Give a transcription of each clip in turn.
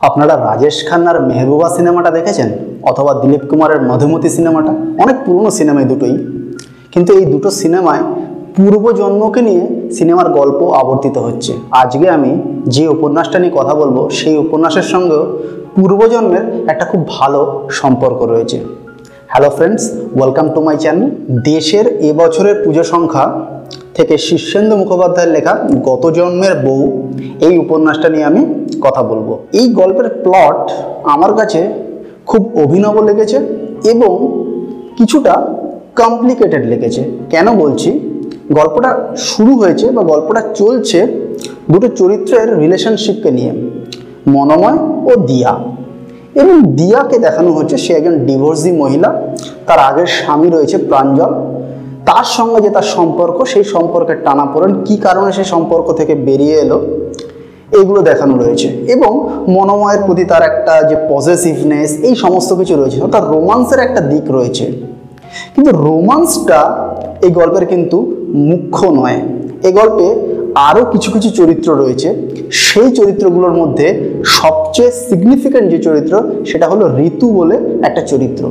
আপনারা রাজেশ খান্নার মেহবুবা সিনেমাটা দেখেছেন? অথবা দিলীপ কুমারের মধুমতি সিনেমাটা? অনেক পুরনো সিনেমা এই দুটোই। কিন্তু এই দুটো সিনেমায় পূর্বজন্মকে নিয়ে সিনেমার গল্প আবর্তিত হচ্ছে। আজকে আমি যে উপন্যাসটা নিয়ে কথা বলব, সেই উপন্যাসের সঙ্গেও পূর্বজন্মের একটা খুব ভালো সম্পর্ক রয়েছে। Hello friends welcome to my channel দেশের এবছরের পুজো সংখ্যা থেকে শীর্ষেন্দু মুখোপাধ্যায়ের লেখা গত জন্মের বউ, এই উপন্যাসটা নিয়ে আমি কথা বলব। এই গল্পের প্লট আমার কাছে খুব অভিনব লেগেছে এবং কিছুটা কমপ্লিকেটেড লেগেছে। কেন বলছি? গল্পটা শুরু হয়েছে বা গল্পটা চলছে দুটো চরিত্রের রিলেশনশিপকে নিয়ে, মনোময় ও দিয়া। এবং দিয়াকে দেখানো হচ্ছে সে একজন ডিভোর্সি মহিলা, তার আগের স্বামী রয়েছে প্রাঞ্জল। তার সঙ্গে যে তার সম্পর্ক, সেই সম্পর্কের টানাপোড়েন কী কারণে সেই সম্পর্ক থেকে বেরিয়ে এলো, এগুলো দেখানো রয়েছে। এবং মনোময়ের প্রতি তার একটা যে পজিটিভনেস এই সমস্ত কিছু রয়েছে, অর্থাৎ রোমান্সের একটা দিক রয়েছে। কিন্তু রোমান্সটা এই গল্পের কিন্তু মুখ্য নয়। এই গল্পে আরও কিছু কিছু চরিত্র রয়েছে। সেই চরিত্রগুলোর মধ্যে সবচেয়ে সিগনিফিক্যান্ট যে চরিত্র, সেটা হলো ঋতু বলে একটা চরিত্র।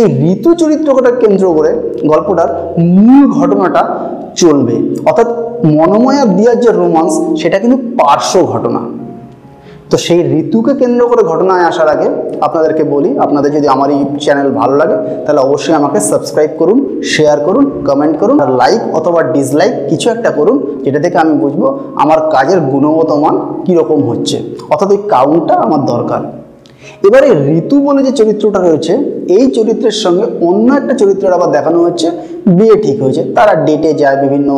এই ঋতু চরিত্রটা কেন্দ্র করে গল্পটার মূল ঘটনাটা চলবে। অর্থাৎ মনোময়া দিয়ার যে রোমান্স, সেটা কিন্তু পার্শ্ব ঘটনা। তো সেই ঋতুকে কেন্দ্র করে ঘটনায় আসার আগে আপনাদেরকে বলি, আপনাদের যদি আমার এই চ্যানেল ভালো লাগে, তাহলে অবশ্যই আমাকে সাবস্ক্রাইব করুন শেয়ার করুন কমেন্ট করুন, আর লাইক অথবা ডিসলাইক কিছু একটা করুন, যেটা থেকে আমি বুঝব আমার কাজের গুণগত মান কীরকম হচ্ছে। অর্থাৎ ওই কাউন্টটা আমার দরকার। এবারে ঋতু বলে যে চরিত্রটা রয়েছে, এই চরিত্রের সঙ্গে অন্য একটা চরিত্রের আবার দেখানো হচ্ছে বিয়ে ঠিক হয়েছে। তারা ডেটে যায়, বিভিন্ন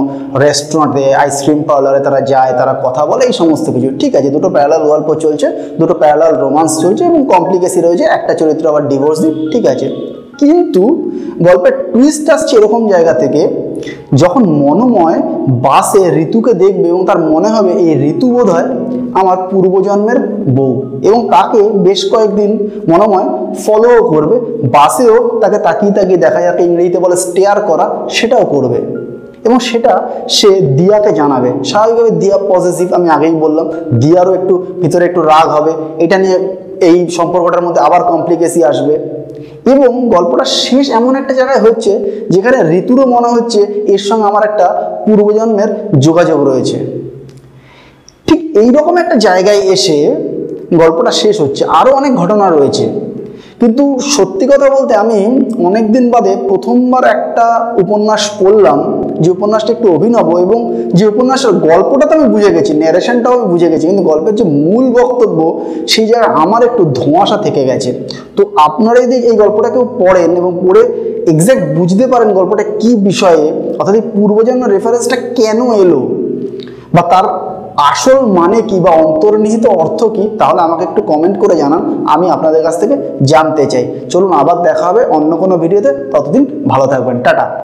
রেস্টুরেন্টে আইসক্রিম পার্লারে তারা যায়, তারা কথা বলে, এই সমস্ত কিছু। ঠিক আছে, দুটো প্যারালাল গল্প চলছে, দুটো প্যারালাল রোমান্স চলছে এবং কমপ্লিকেসি রয়েছে, একটা চরিত্র আবার ডিভোর্স ঠিক আছে। কিন্তু গল্পের টুইস্ট আসছে এরকম জায়গা থেকে যখন মনোময় বাসে ঋতুকে দেখবে এবং তার মনে হবে, এই ঋতু বোধ হয় আমার পূর্বজন্মের বউ। এবং তাকে বেশ কয়েকদিন মনোময় ফলোও করবে, বাসেও তাকে তাকিয়ে তাকিয়ে দেখা যাকে, ইংরেজিতে বলে স্টেয়ার করা, সেটাও করবে। এবং সেটা সে দিয়াকে জানাবে। স্বাভাবিকভাবে দিয়া পজিটিভ আমি আগেই বললাম, দিয়ারও একটু ভিতরে একটু রাগ হবে। এটা নিয়ে এই সম্পর্কটার মধ্যে আবার কমপ্লিকেসি আসবে। এবং গল্পটা শেষ এমন একটা জায়গায় হচ্ছে, যেখানে ঋতুরও মনে হচ্ছে এর সঙ্গে আমার একটা পূর্বজন্মের যোগাযোগ রয়েছে। ঠিক এই রকম একটা জায়গায় এসে গল্পটা শেষ হচ্ছে, আরও অনেক ঘটনা রয়েছে। কিন্তু সত্যি কথা বলতে আমি অনেক দিন বাদে প্রথমবার একটা উপন্যাস পড়লাম যে উপন্যাসটা একটু অভিনব এবং যে উপন্যাসের গল্পটা তো আমি বুঝে গেছি ন্যারেশনটাও আমি বুঝে গেছি, কিন্তু গল্পের যে মূল বক্তব্য সেই জায়গায় আমার একটু ধোঁয়াশা থেকে গেছে। তো আপনারা যদি এই গল্পটা কেউ পড়েন এবং পড়ে এক্স্যাক্ট বুঝতে পারেন গল্পটা কি বিষয়ে, অর্থাৎ এই পূর্বজন্ম রেফারেন্সটা কেন এলো বা তার আসল মানে কি বা অন্তর্নিহিত অর্থ কি, তাহলে আমাকে একটু কমেন্ট করে জানান, আমি আপনাদের কাছ থেকে জানতে চাই। চলুন আবার দেখা হবে অন্য কোনো ভিডিওতে ততদিন ভালো থাকবেন, টাটা।